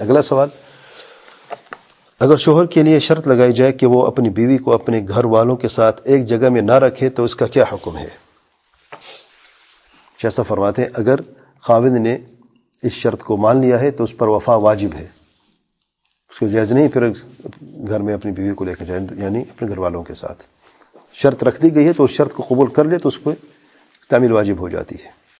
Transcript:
اگلا سوال، اگر شوہر کے لیے شرط لگائی جائے کہ وہ اپنی بیوی کو اپنے گھر والوں کے ساتھ ایک جگہ میں نہ رکھے، تو اس کا کیا حکم ہے؟ شیسا فرماتے ہیں، اگر خاوند نے اس شرط کو مان لیا ہے تو اس پر وفا واجب ہے۔ اس کو جائز نہیں، پھر گھر میں اپنی بیوی کو لے کے جائے یعنی اپنے گھر والوں کے ساتھ۔ شرط رکھ دی گئی ہے تو اس شرط کو قبول کر لے تو اس پہ تعمیل واجب ہو جاتی ہے۔